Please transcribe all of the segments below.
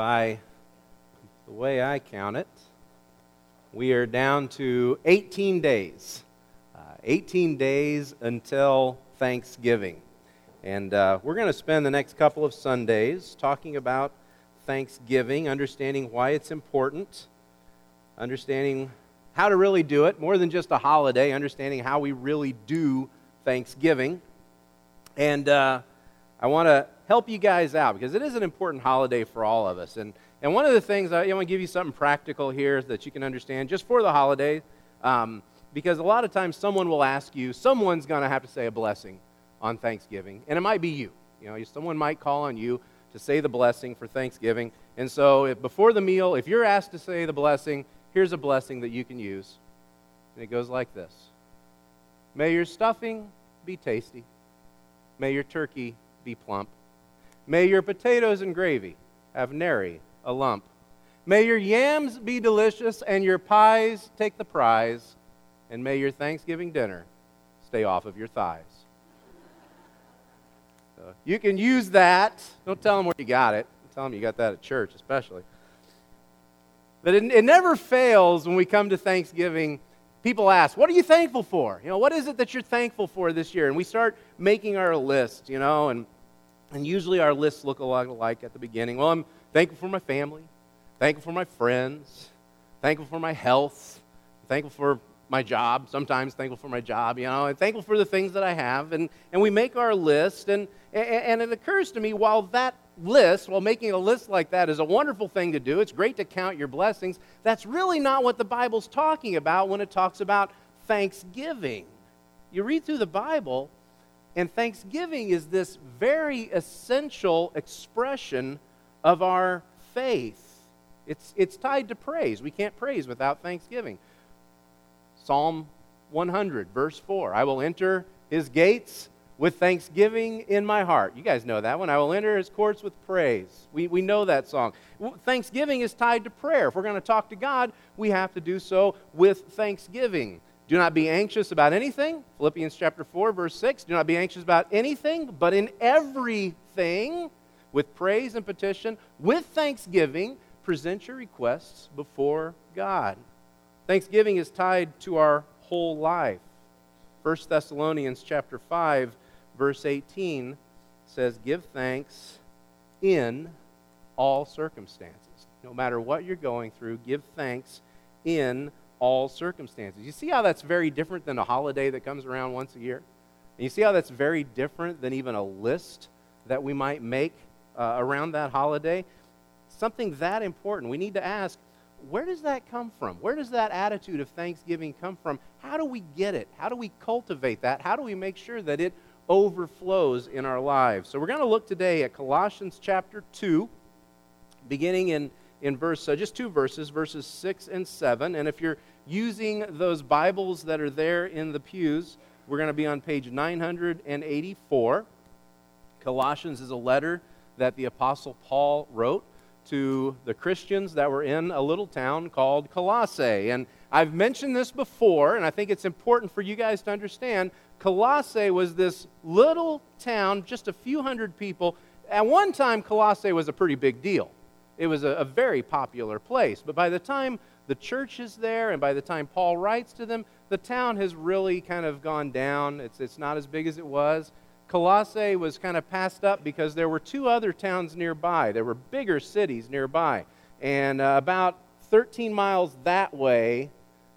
by the way I count it, we are down to 18 days. Uh, 18 days until Thanksgiving. And uh, we're going to spend the next couple of Sundays talking about Thanksgiving, understanding why it's important, understanding how to really do it, more than just a holiday, understanding how we really do Thanksgiving. And uh, I want to help you guys out because it is an important holiday for all of us. And, and one of the things, I, I want to give you something practical here that you can understand just for the holiday, um, because a lot of times someone will ask you, someone's going to have to say a blessing on Thanksgiving, and it might be you. You know, someone might call on you to say the blessing for Thanksgiving. And so if, before the meal, if you're asked to say the blessing, here's a blessing that you can use. And it goes like this May your stuffing be tasty. May your turkey be plump. May your potatoes and gravy have nary a lump. May your yams be delicious and your pies take the prize. And may your Thanksgiving dinner stay off of your thighs. So you can use that. Don't tell them where you got it. Tell them you got that at church, especially. But it, it never fails when we come to Thanksgiving people ask, What are you thankful for? You know, what is it that you're thankful for this year? And we start making our list, you know, and, and usually our lists look a lot alike at the beginning. Well, I'm thankful for my family, thankful for my friends, thankful for my health, thankful for my job, sometimes thankful for my job, you know, and thankful for the things that I have. And, and we make our list, and, and it occurs to me while that list, while making a list like that is a wonderful thing to do, it's great to count your blessings, that's really not what the Bible's talking about when it talks about thanksgiving. You read through the Bible, and thanksgiving is this very essential expression of our faith. It's, it's tied to praise. We can't praise without thanksgiving. Psalm 100, verse 4 I will enter his gates with thanksgiving in my heart. You guys know that one. I will enter his courts with praise. We, we know that song. Thanksgiving is tied to prayer. If we're going to talk to God, we have to do so with thanksgiving. Do not be anxious about anything. Philippians chapter 4, verse 6. Do not be anxious about anything, but in everything, with praise and petition, with thanksgiving, present your requests before God. Thanksgiving is tied to our whole life. 1 Thessalonians chapter 5 verse 18 says, Give thanks in all circumstances. No matter what you're going through, give thanks in all circumstances. You see how that's very different than a holiday that comes around once a year? And you see how that's very different than even a list that we might make uh, around that holiday? Something that important. We need to ask, where does that come from? Where does that attitude of thanksgiving come from? How do we get it? How do we cultivate that? How do we make sure that it overflows in our lives. So we're going to look today at Colossians chapter 2, beginning in, in verse, uh, just two verses, verses 6 and 7. And if you're using those Bibles that are there in the pews, we're going to be on page 984. Colossians is a letter that the Apostle Paul wrote to the Christians that were in a little town called Colossae. And I've mentioned this before, and I think it's important for you guys to understand Colossae was this little town, just a few hundred people. At one time, Colossae was a pretty big deal. It was a, a, very popular place. But by the time the church is there and by the time Paul writes to them, the town has really kind of gone down. It's, it's not as big as it was. Colossae was kind of passed up because there were two other towns nearby. There were bigger cities nearby. And uh, about 13 miles that way,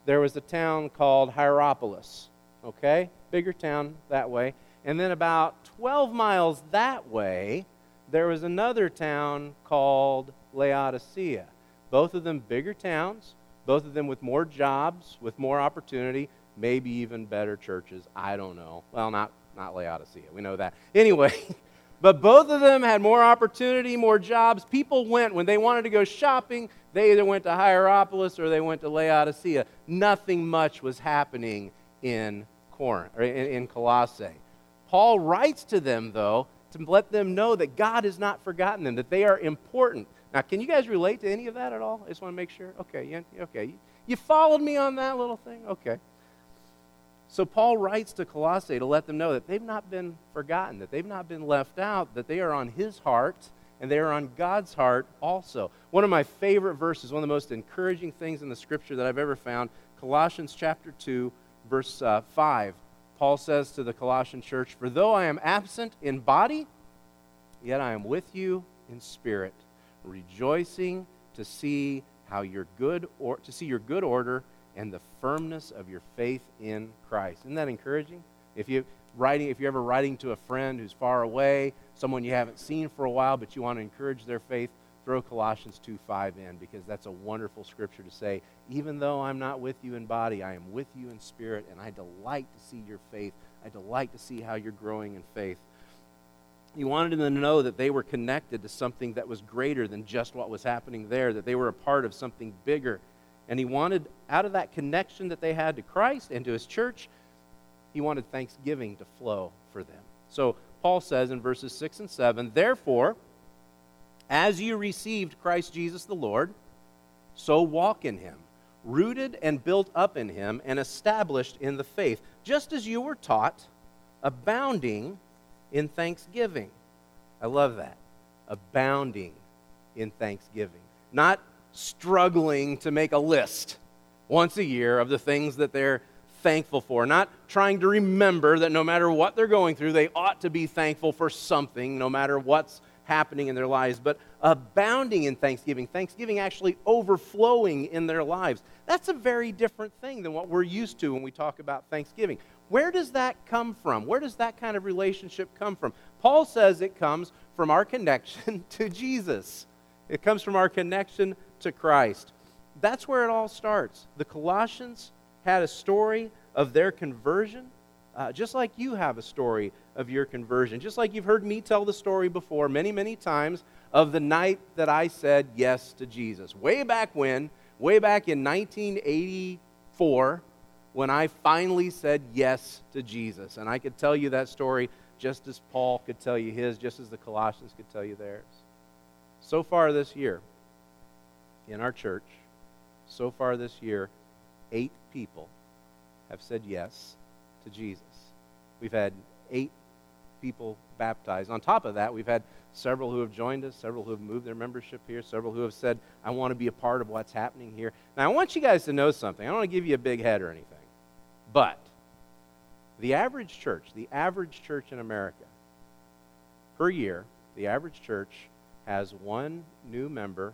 there was a town called Hierapolis. Okay? Bigger town that way. And then about 12 miles that way, there was another town called Laodicea. Both of them bigger towns, both of them with more jobs, with more opportunity, maybe even better churches. I don't know. Well, not, not Laodicea. We know that. Anyway, but both of them had more opportunity, more jobs. People went, when they wanted to go shopping, they either went to Hierapolis or they went to Laodicea. Nothing much was happening in Corinth, or in, in Colossae. Paul writes to them, though, to let them know that God has not forgotten them, that they are important. Now, can you guys relate to any of that at all? I just want to make sure. Okay, yeah, okay. You followed me on that little thing? Okay. So Paul writes to Colossae to let them know that they've not been forgotten, that they've not been left out, that they are on his heart, and they are on God's heart also. One of my favorite verses, one of the most encouraging things in the scripture that I've ever found, Colossians chapter 2, verse uh, 5. Paul says to the Colossian church, For though I am absent in body, yet I am with you in spirit, rejoicing to see how your good or to see your good order and the firmness of your faith in Christ. Isn't that encouraging? If you writing if you're ever writing to a friend who's far away, someone you haven't seen for a while but you want to encourage their faith, throw Colossians 2 5 in because that's a wonderful scripture to say, even though I'm not with you in body, I am with you in spirit, and I delight to see your faith. I delight to see how you're growing in faith. He wanted them to know that they were connected to something that was greater than just what was happening there, that they were a part of something bigger. And he wanted, out of that connection that they had to Christ and to his church, he wanted thanksgiving to flow for them. So Paul says in verses 6 and 7 Therefore, as you received Christ Jesus the Lord, so walk in him, rooted and built up in him, and established in the faith, just as you were taught, abounding in thanksgiving. I love that. Abounding in thanksgiving. Not struggling to make a list once a year of the things that they're thankful for, not trying to remember that no matter what they're going through, they ought to be thankful for something, no matter what's happening in their lives, but abounding in thanksgiving, thanksgiving actually overflowing in their lives. That's a very different thing than what we're used to when we talk about thanksgiving. Where does that come from? Where does that kind of relationship come from? Paul says it comes from our connection to Jesus. It comes from our connection to Christ. That's where it all starts. The Colossians had a story of their conversion, uh, just like you have a story of your conversion. Just like you've heard me tell the story before many, many times of the night that I said yes to Jesus. Way back when, way back in 1984, when I finally said yes to Jesus. And I could tell you that story just as Paul could tell you his, just as the Colossians could tell you theirs. So far this year, in our church, so far this year, eight people have said yes to Jesus. We've had eight people baptized. On top of that, we've had several who have joined us, several who have moved their membership here, several who have said, I want to be a part of what's happening here. Now, I want you guys to know something. I don't want to give you a big head or anything. But the average church, the average church in America, per year, the average church has one new member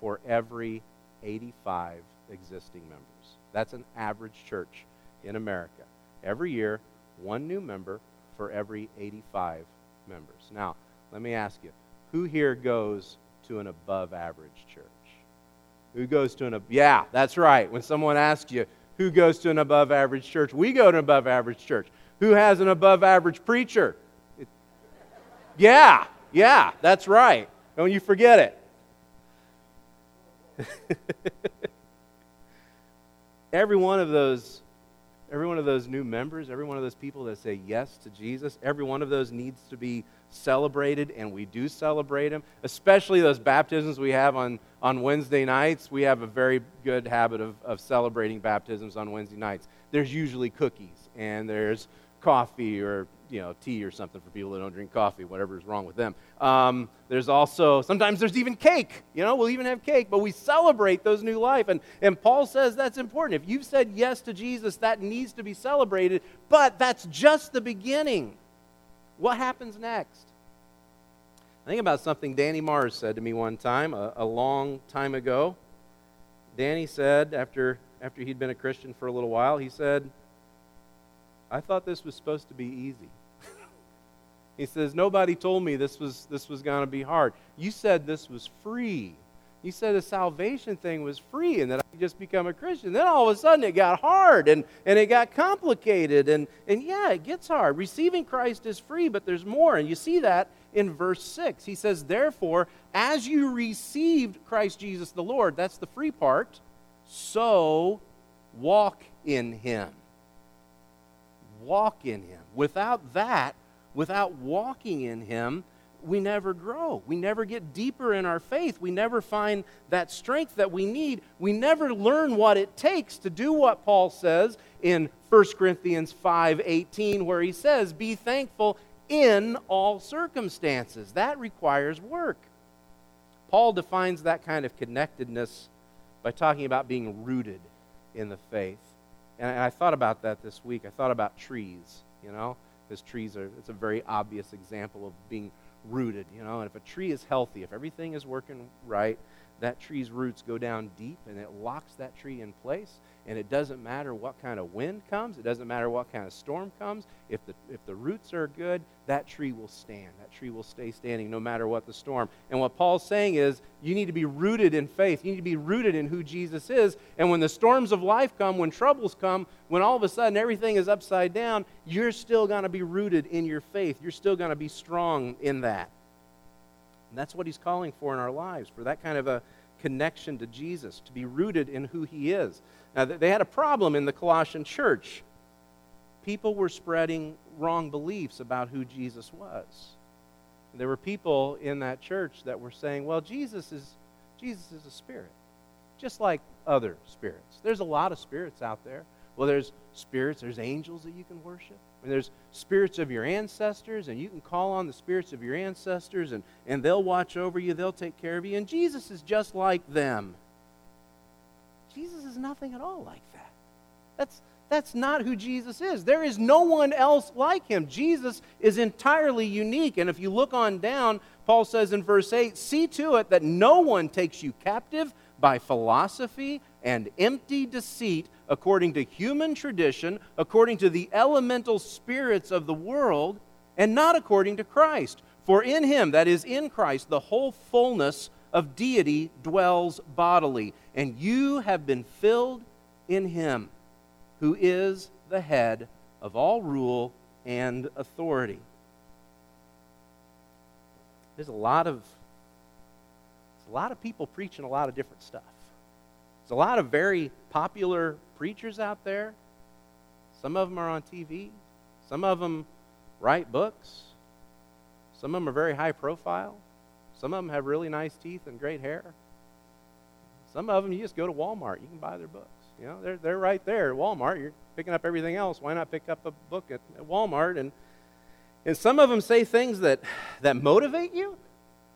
for every 85 existing members. That's an average church in America. Every year, one new member for every 85 members. Now, let me ask you who here goes to an above average church? Who goes to an, above? yeah, that's right. When someone asks you, who goes to an above average church? We go to an above average church. Who has an above average preacher? It, yeah, yeah, that's right. Don't you forget it. Every one of those every one of those new members, every one of those people that say yes to Jesus, every one of those needs to be celebrated, and we do celebrate them, especially those baptisms we have on, on Wednesday nights. We have a very good habit of, of celebrating baptisms on Wednesday nights. There's usually cookies, and there's coffee or you know tea or something for people that don't drink coffee, whatever is wrong with them. Um, there's also sometimes there's even cake. You know, we'll even have cake, but we celebrate those new life. And and Paul says that's important. If you've said yes to Jesus, that needs to be celebrated. But that's just the beginning. What happens next? I think about something Danny Mars said to me one time, a, a long time ago. Danny said after after he'd been a Christian for a little while, he said I thought this was supposed to be easy. He says, Nobody told me this was, this was going to be hard. You said this was free. You said the salvation thing was free and that I could just become a Christian. Then all of a sudden it got hard and, and it got complicated. And, and yeah, it gets hard. Receiving Christ is free, but there's more. And you see that in verse 6. He says, Therefore, as you received Christ Jesus the Lord, that's the free part, so walk in him walk in Him. Without that, without walking in Him, we never grow. We never get deeper in our faith. We never find that strength that we need. We never learn what it takes to do what Paul says in 1 Corinthians 5:18 where he says, "Be thankful in all circumstances. That requires work. Paul defines that kind of connectedness by talking about being rooted in the faith. And I, thought about that this week. I thought about trees, you know, because trees are, it's a very obvious example of being rooted, you know. And if a tree is healthy, if everything is working right, that tree's roots go down deep and it locks that tree in place. And it doesn't matter what kind of wind comes, it doesn't matter what kind of storm comes. If the, if the roots are good, that tree will stand. That tree will stay standing no matter what the storm. And what Paul's saying is you need to be rooted in faith. You need to be rooted in who Jesus is. And when the storms of life come, when troubles come, when all of a sudden everything is upside down, you're still going to be rooted in your faith. You're still going to be strong in that. And that's what he's calling for in our lives, for that kind of a connection to Jesus, to be rooted in who he is. Now, they had a problem in the Colossian church. People were spreading wrong beliefs about who Jesus was. There were people in that church that were saying, well, Jesus is, Jesus is a spirit, just like other spirits. There's a lot of spirits out there. Well, there's spirits, there's angels that you can worship. And there's spirits of your ancestors, and you can call on the spirits of your ancestors, and, and they'll watch over you, they'll take care of you. And Jesus is just like them. Jesus is nothing at all like that. That's, that's not who Jesus is. There is no one else like him. Jesus is entirely unique. And if you look on down, Paul says in verse 8 see to it that no one takes you captive by philosophy and empty deceit according to human tradition, according to the elemental spirits of the world, and not according to Christ. For in him, that is, in Christ, the whole fullness of deity dwells bodily, and you have been filled in him, who is the head of all rule and authority. There's a lot of there's a lot of people preaching a lot of different stuff. There's a lot of very popular preachers out there. Some of them are on TV. Some of them write books. Some of them are very high profile. Some of them have really nice teeth and great hair. Some of them, you just go to Walmart. You can buy their books. You know, they're, they're right there at Walmart. You're picking up everything else. Why not pick up a book at, at Walmart? And, and some of them say things that, that motivate you.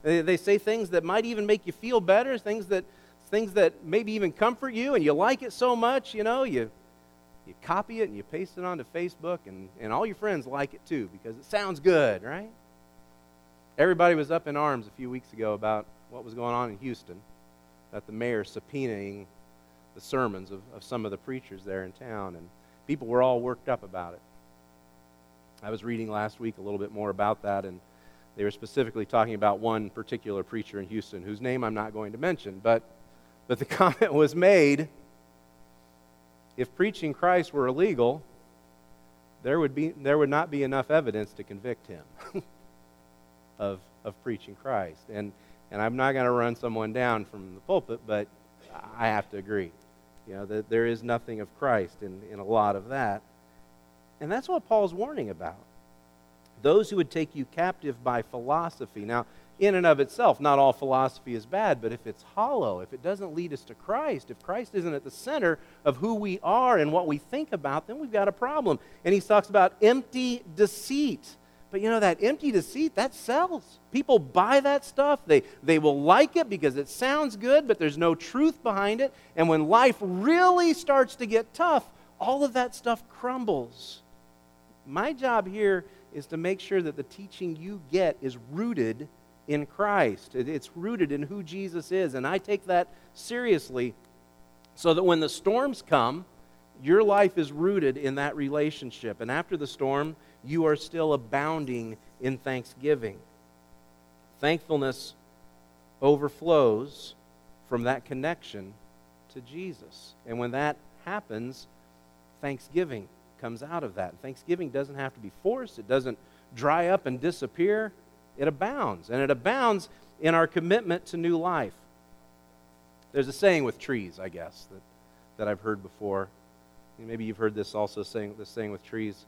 They, they say things that might even make you feel better, things that things that maybe even comfort you and you like it so much, you know, you, you copy it and you paste it onto Facebook, and, and all your friends like it too because it sounds good, right? Everybody was up in arms a few weeks ago about what was going on in Houston, about the mayor subpoenaing the sermons of, of some of the preachers there in town, and people were all worked up about it. I was reading last week a little bit more about that, and they were specifically talking about one particular preacher in Houston whose name I'm not going to mention, but but the comment was made if preaching Christ were illegal, there would, be, there would not be enough evidence to convict him of, of preaching Christ. And, and I'm not going to run someone down from the pulpit, but I have to agree. You know, that there is nothing of Christ in, in a lot of that. And that's what Paul's warning about. Those who would take you captive by philosophy. Now, in and of itself. Not all philosophy is bad, but if it's hollow, if it doesn't lead us to Christ, if Christ isn't at the center of who we are and what we think about, then we've got a problem. And he talks about empty deceit. But you know, that empty deceit, that sells. People buy that stuff. They, they will like it because it sounds good, but there's no truth behind it. And when life really starts to get tough, all of that stuff crumbles. My job here is to make sure that the teaching you get is rooted in Christ. It's rooted in who Jesus is. And I take that seriously so that when the storms come, your life is rooted in that relationship. And after the storm, you are still abounding in thanksgiving. Thankfulness overflows from that connection to Jesus. And when that happens, thanksgiving comes out of that. Thanksgiving doesn't have to be forced, it doesn't dry up and disappear it abounds. And it abounds in our commitment to new life. There's a saying with trees, I guess, that, that I've heard before. Maybe you've heard this also saying this saying with trees.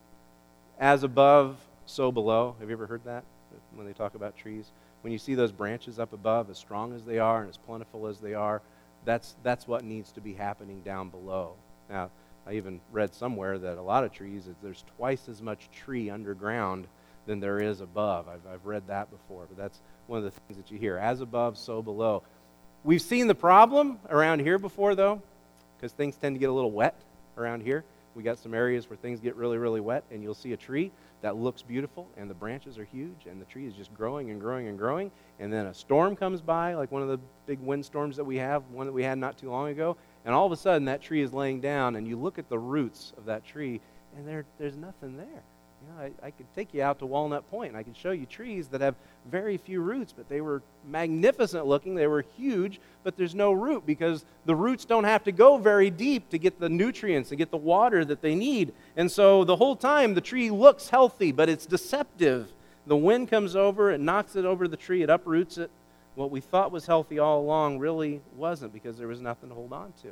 As above, so below. Have you ever heard that when they talk about trees? When you see those branches up above, as strong as they are and as plentiful as they are, that's, that's what needs to be happening down below. Now, I even read somewhere that a lot of trees, there's twice as much tree underground than there is above. I've, I've read that before, but that's one of the things that you hear. As above, so below. We've seen the problem around here before, though, because things tend to get a little wet around here. We got some areas where things get really, really wet, and you'll see a tree that looks beautiful, and the branches are huge, and the tree is just growing and growing and growing. And then a storm comes by, like one of the big windstorms that we have, one that we had not too long ago, and all of a sudden that tree is laying down, and you look at the roots of that tree, and there, there's nothing there. You know, I, I could take you out to Walnut Point, I could show you trees that have very few roots, but they were magnificent looking. They were huge, but there's no root because the roots don't have to go very deep to get the nutrients, and get the water that they need. And so the whole time the tree looks healthy, but it's deceptive. The wind comes over, it knocks it over the tree, it uproots it. What we thought was healthy all along really wasn't because there was nothing to hold on to.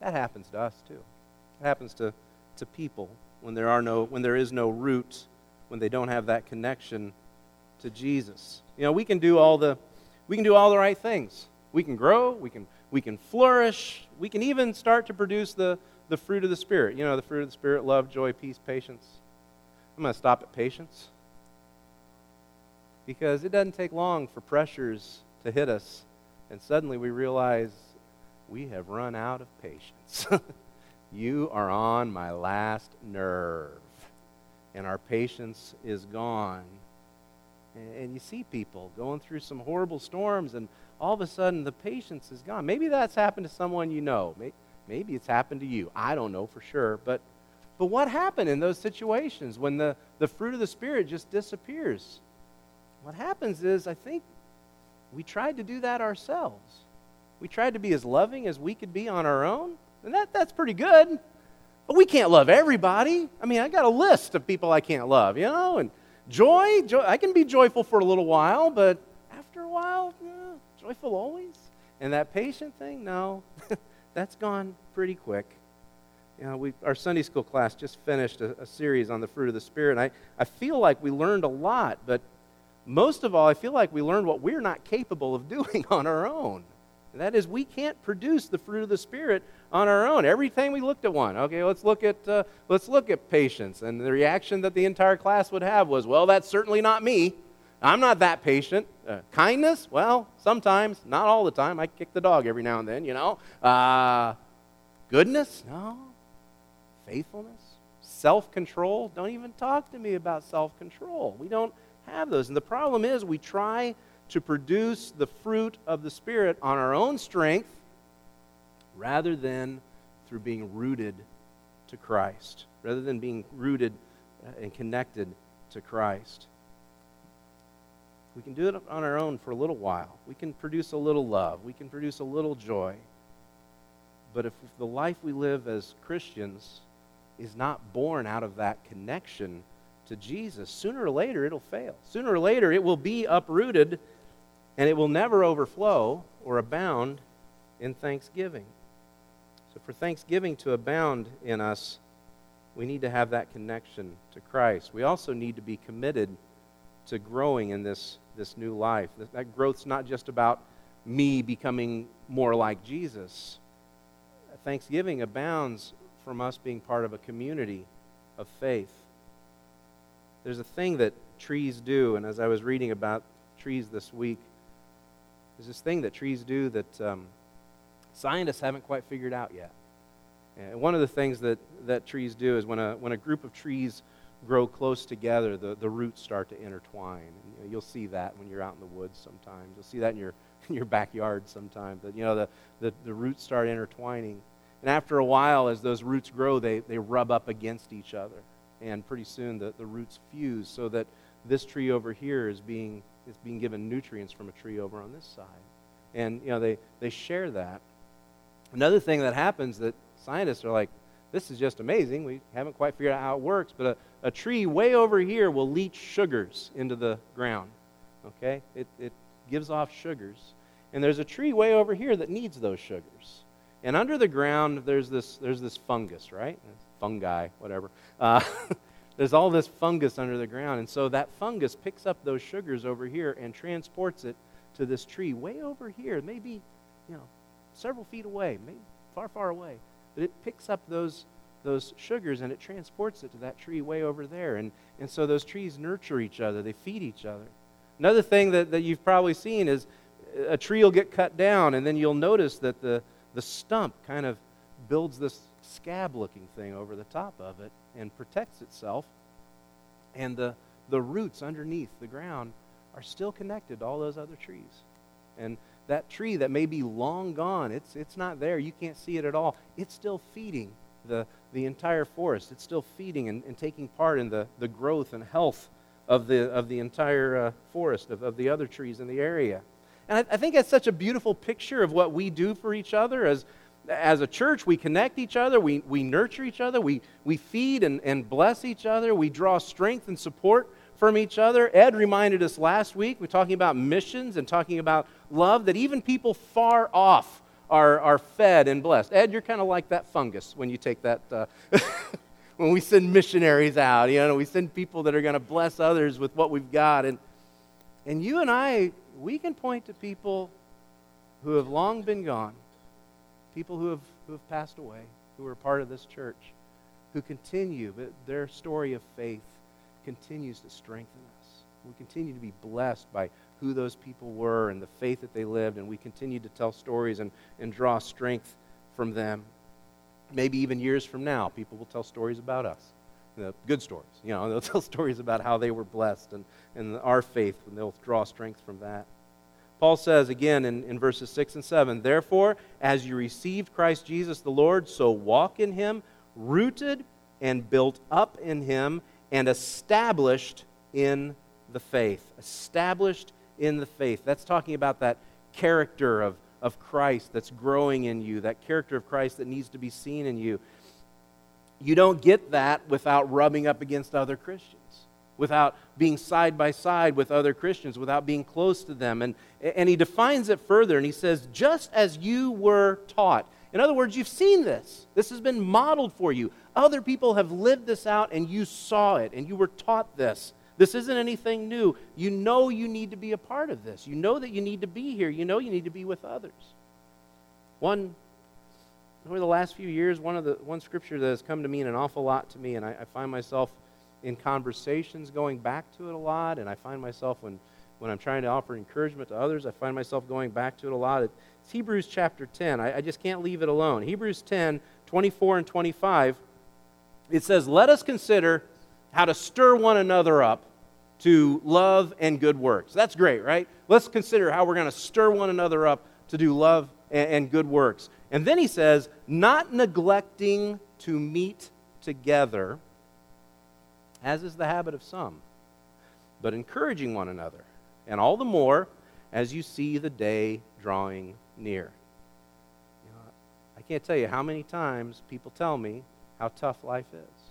That happens to us too. It happens to, to people when there, are no, when there is no root, when they don't have that connection to Jesus. You know, we can do all the, we can do all the right things. We can grow, we can, we can flourish, we can even start to produce the, the fruit of the Spirit. You know, the fruit of the Spirit love, joy, peace, patience. I'm going to stop at patience because it doesn't take long for pressures to hit us, and suddenly we realize we have run out of patience. You are on my last nerve. And our patience is gone. And, you see people going through some horrible storms, and all of a sudden the patience is gone. Maybe that's happened to someone you know. Maybe it's happened to you. I don't know for sure. But, but what happened in those situations when the, the fruit of the Spirit just disappears? What happens is, I think we tried to do that ourselves. We tried to be as loving as we could be on our own. And that, that's pretty good. But we can't love everybody. I mean, I got a list of people I can't love, you know? And joy, joy I can be joyful for a little while, but after a while, yeah, joyful always. And that patient thing, no, that's gone pretty quick. You know, we, our Sunday school class just finished a, a series on the fruit of the Spirit, and I, I feel like we learned a lot, but most of all, I feel like we learned what we're not capable of doing on our own. And that is, we can't produce the fruit of the Spirit on our own. Every time we looked at one, okay, let's look at uh, let's look at patience, and the reaction that the entire class would have was, "Well, that's certainly not me. I'm not that patient." Uh, kindness, well, sometimes, not all the time. I kick the dog every now and then, you know. Uh, goodness, no. Faithfulness, self-control. Don't even talk to me about self-control. We don't have those, and the problem is we try to produce the fruit of the Spirit on our own strength rather than through being rooted to Christ, rather than being rooted uh, and connected to Christ. We can do it on our own for a little while. We can produce a little love. We can produce a little joy. But if the life we live as Christians is not born out of that connection to Jesus, sooner or later it'll fail. Sooner or later it will be uprooted and it will never overflow or abound in thanksgiving. So, for thanksgiving to abound in us, we need to have that connection to Christ. We also need to be committed to growing in this, this new life. That growth's not just about me becoming more like Jesus. Thanksgiving abounds from us being part of a community of faith. There's a thing that trees do, and as I was reading about trees this week, there's this thing that trees do that um, scientists haven't quite figured out yet. And one of the things that, that trees do is when a, when a group of trees grow close together, the, the roots start to intertwine. And, you will see that when you're out in the woods sometimes. You'll see that in your, in your backyard sometimes. But, you know, the, the, the roots start intertwining. And after a while, as those roots grow, they, they rub up against each other. And pretty soon the, the roots fuse so that this tree over here is being is being given nutrients from a tree over on this side. And, you know, they, they share that. Another thing that happens that scientists are like, this is just amazing. We haven't quite figured out how it works, but a, a tree way over here will leach sugars into the ground. Okay? It, it gives off sugars. And there's a tree way over here that needs those sugars. And under the ground, there's this, there's this fungus, right? Fungi, whatever. Uh, there's all this fungus under the ground. And so that fungus picks up those sugars over here and transports it to this tree way over here, maybe, you know, several feet away, maybe far, far away. But it picks up those, those sugars and it transports it to that tree way over there. And, and so those trees nurture each other, they feed each other. Another thing that, that you've probably seen is a tree will get cut down, and then you'll notice that the, the stump kind of builds this scab looking thing over the top of it and protects itself. And the, the roots underneath the ground are still connected to all those other trees. And that tree that may be long gone, it's, it's not there. You can't see it at all. It's still feeding the, the entire forest. It's still feeding and, and taking part in the, the growth and health of the, of the entire uh, forest, of, of the other trees in the area. And I, I think that's such a beautiful picture of what we do for each other as, as a church. We connect each other, we, we nurture each other, we, we feed and, and bless each other, we draw strength and support from each other. Ed reminded us last week, we're talking about missions and talking about love, that even people far off are, are fed and blessed. Ed, you're kind of like that fungus when you take that, uh, when we send missionaries out. You know, we send people that are going to bless others with what we've got. And, and you and I, we can point to people who have long been gone, people who have, who have passed away, who are part of this church, who continue, but their story of faith continues to strengthen us. We continue to be blessed by who those people were and the faith that they lived, and we continue to tell stories and, and draw strength from them. Maybe even years from now, people will tell stories about us. Know, good stories. You know, they'll tell stories about how they were blessed and, and our faith, and they'll draw strength from that. Paul says again in, in verses 6 and 7 Therefore, as you received Christ Jesus the Lord, so walk in him, rooted and built up in him, and established in the faith. Established in the faith. That's talking about that character of, of Christ that's growing in you, that character of Christ that needs to be seen in you. You don't get that without rubbing up against other Christians, without being side by side with other Christians, without being close to them. And, and he defines it further and he says, just as you were taught. In other words, you've seen this. This has been modeled for you. Other people have lived this out and you saw it and you were taught this. This isn't anything new. You know you need to be a part of this. You know that you need to be here. You know you need to be with others. One, over the last few years, one of the one scripture that has come to me an awful lot to me, and I, I find myself in conversations going back to it a lot, and I find myself when when I'm trying to offer encouragement to others, I find myself going back to it a lot. It's Hebrews chapter 10. I, I just can't leave it alone. Hebrews 10, 24 and 25 it says, Let us consider how to stir one another up to love and good works. That's great, right? Let's consider how we're going to stir one another up to do love and, and good works. And then he says, Not neglecting to meet together, as is the habit of some, but encouraging one another, and all the more as you see the day drawing near. You know, I can't tell you how many times people tell me how tough life is,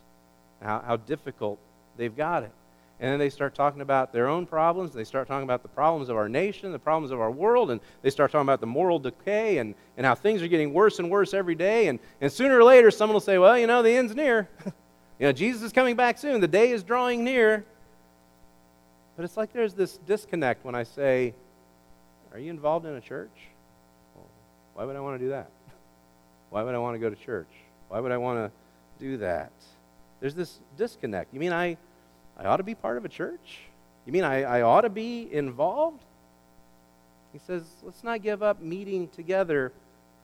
how, how difficult they've got it. And then they start talking about their own problems. They start talking about the problems of our nation, the problems of our world, and they start talking about the moral decay and, and how things are getting worse and worse every day. And, and sooner or later, someone will say, Well, you know, the end's near. you know, Jesus is coming back soon. The day is drawing near. But it's like there's this disconnect when I say, Are you involved in a church? Well, why would I want to do that? Why would I want to go to church? Why would I want to do that. There's this disconnect. You mean I, I ought to be part of a church? You mean I, I ought to be involved? He says, let's not give up meeting together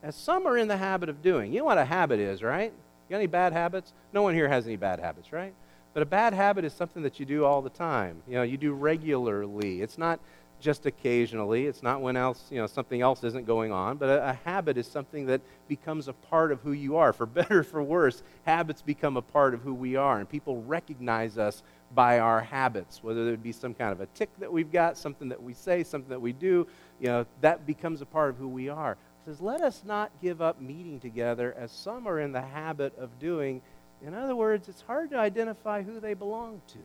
as some are in the habit of doing. You know what a habit is, right? You got any bad habits? No one here has any bad habits, right? But a bad habit is something that you do all the time. You know, you do regularly. It's not just occasionally. It's not when else, you know, something else isn't going on, but a, a, habit is something that becomes a part of who you are. For better or for worse, habits become a part of who we are, and people recognize us by our habits, whether it be some kind of a tick that we've got, something that we say, something that we do, you know, that becomes a part of who we are. Says, let us not give up meeting together as some are in the habit of doing. In other words, it's hard to identify who they belong to.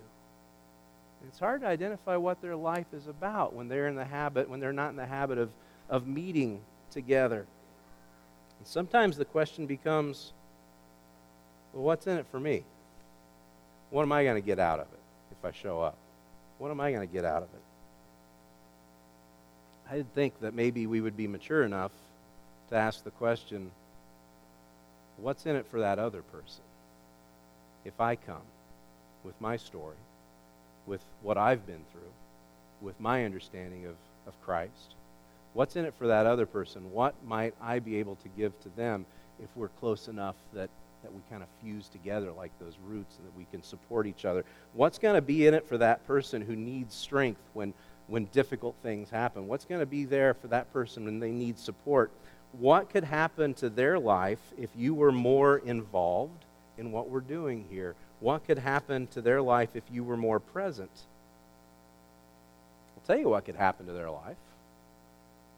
It's hard to identify what their life is about when they're in the habit, when they're not in the habit of, of meeting together. And sometimes the question becomes, well, what's in it for me? What am I going to get out of it if I show up? What am I going to get out of it? I didn't think that maybe we would be mature enough to ask the question, what's in it for that other person? if I come with my story, with what I've been through, with my understanding of, of Christ? What's in it for that other person? What might I be able to give to them if we're close enough that, that we kind of fuse together like those roots and that we can support each other? What's going to be in it for that person who needs strength when, when difficult things happen? What's going to be there for that person when they need support? What could happen to their life if you were more involved in what we're doing here? What could happen to their life if you were more present? I'll tell you what could happen to their life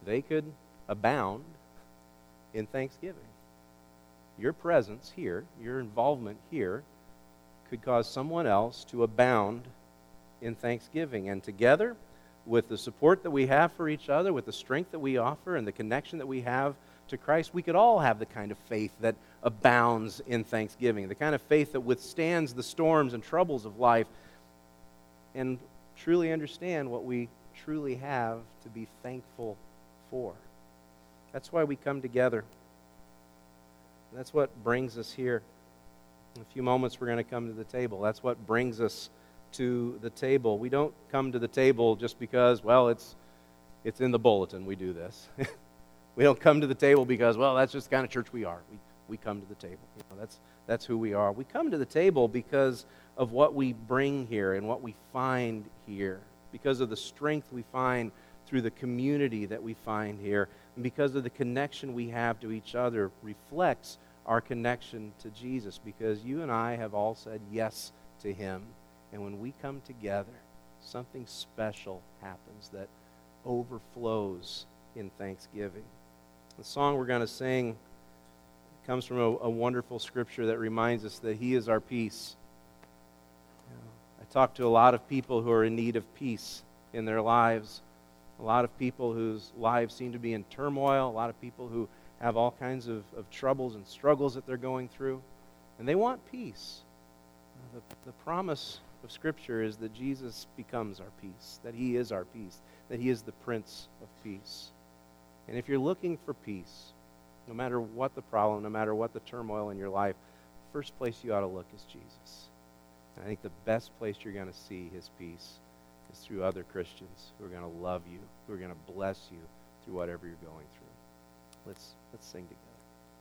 they could abound in thanksgiving. Your presence here, your involvement here, could cause someone else to abound in thanksgiving. And together, with the support that we have for each other, with the strength that we offer, and the connection that we have to Christ, we could all have the kind of faith that abounds in thanksgiving, the kind of faith that withstands the storms and troubles of life, and truly understand what we truly have to be thankful for. That's why we come together. That's what brings us here. In a few moments, we're going to come to the table. That's what brings us to the table. We don't come to the table just because, well, it's, it's in the bulletin. We do this. we don't come to the table because, well, that's just the kind of church we are. We, we come to the table. You know, that's, that's who we are. We come to the table because of what we bring here and what we find here, because of the strength we find through the community that we find here, and because of the connection we have to each other, reflects our connection to Jesus because you and I have all said yes to Him. And when we come together, something special happens that overflows in thanksgiving. The song we're going to sing comes from a, a, wonderful scripture that reminds us that He is our peace. I talk to a lot of people who are in need of peace in their lives a lot of people whose lives seem to be in turmoil, a lot of people who have all kinds of, of troubles and struggles that they're going through, and they want peace. The, the promise of Scripture is that Jesus becomes our peace, that He is our peace, that He is the Prince of Peace. And if you're looking for peace, no matter what the problem, no matter what the turmoil in your life, first place you ought to look is Jesus. And I think the best place you're going to see His peace is through other Christians who are going to love you, who are going to bless you through whatever you're going through. Let's, let's sing together.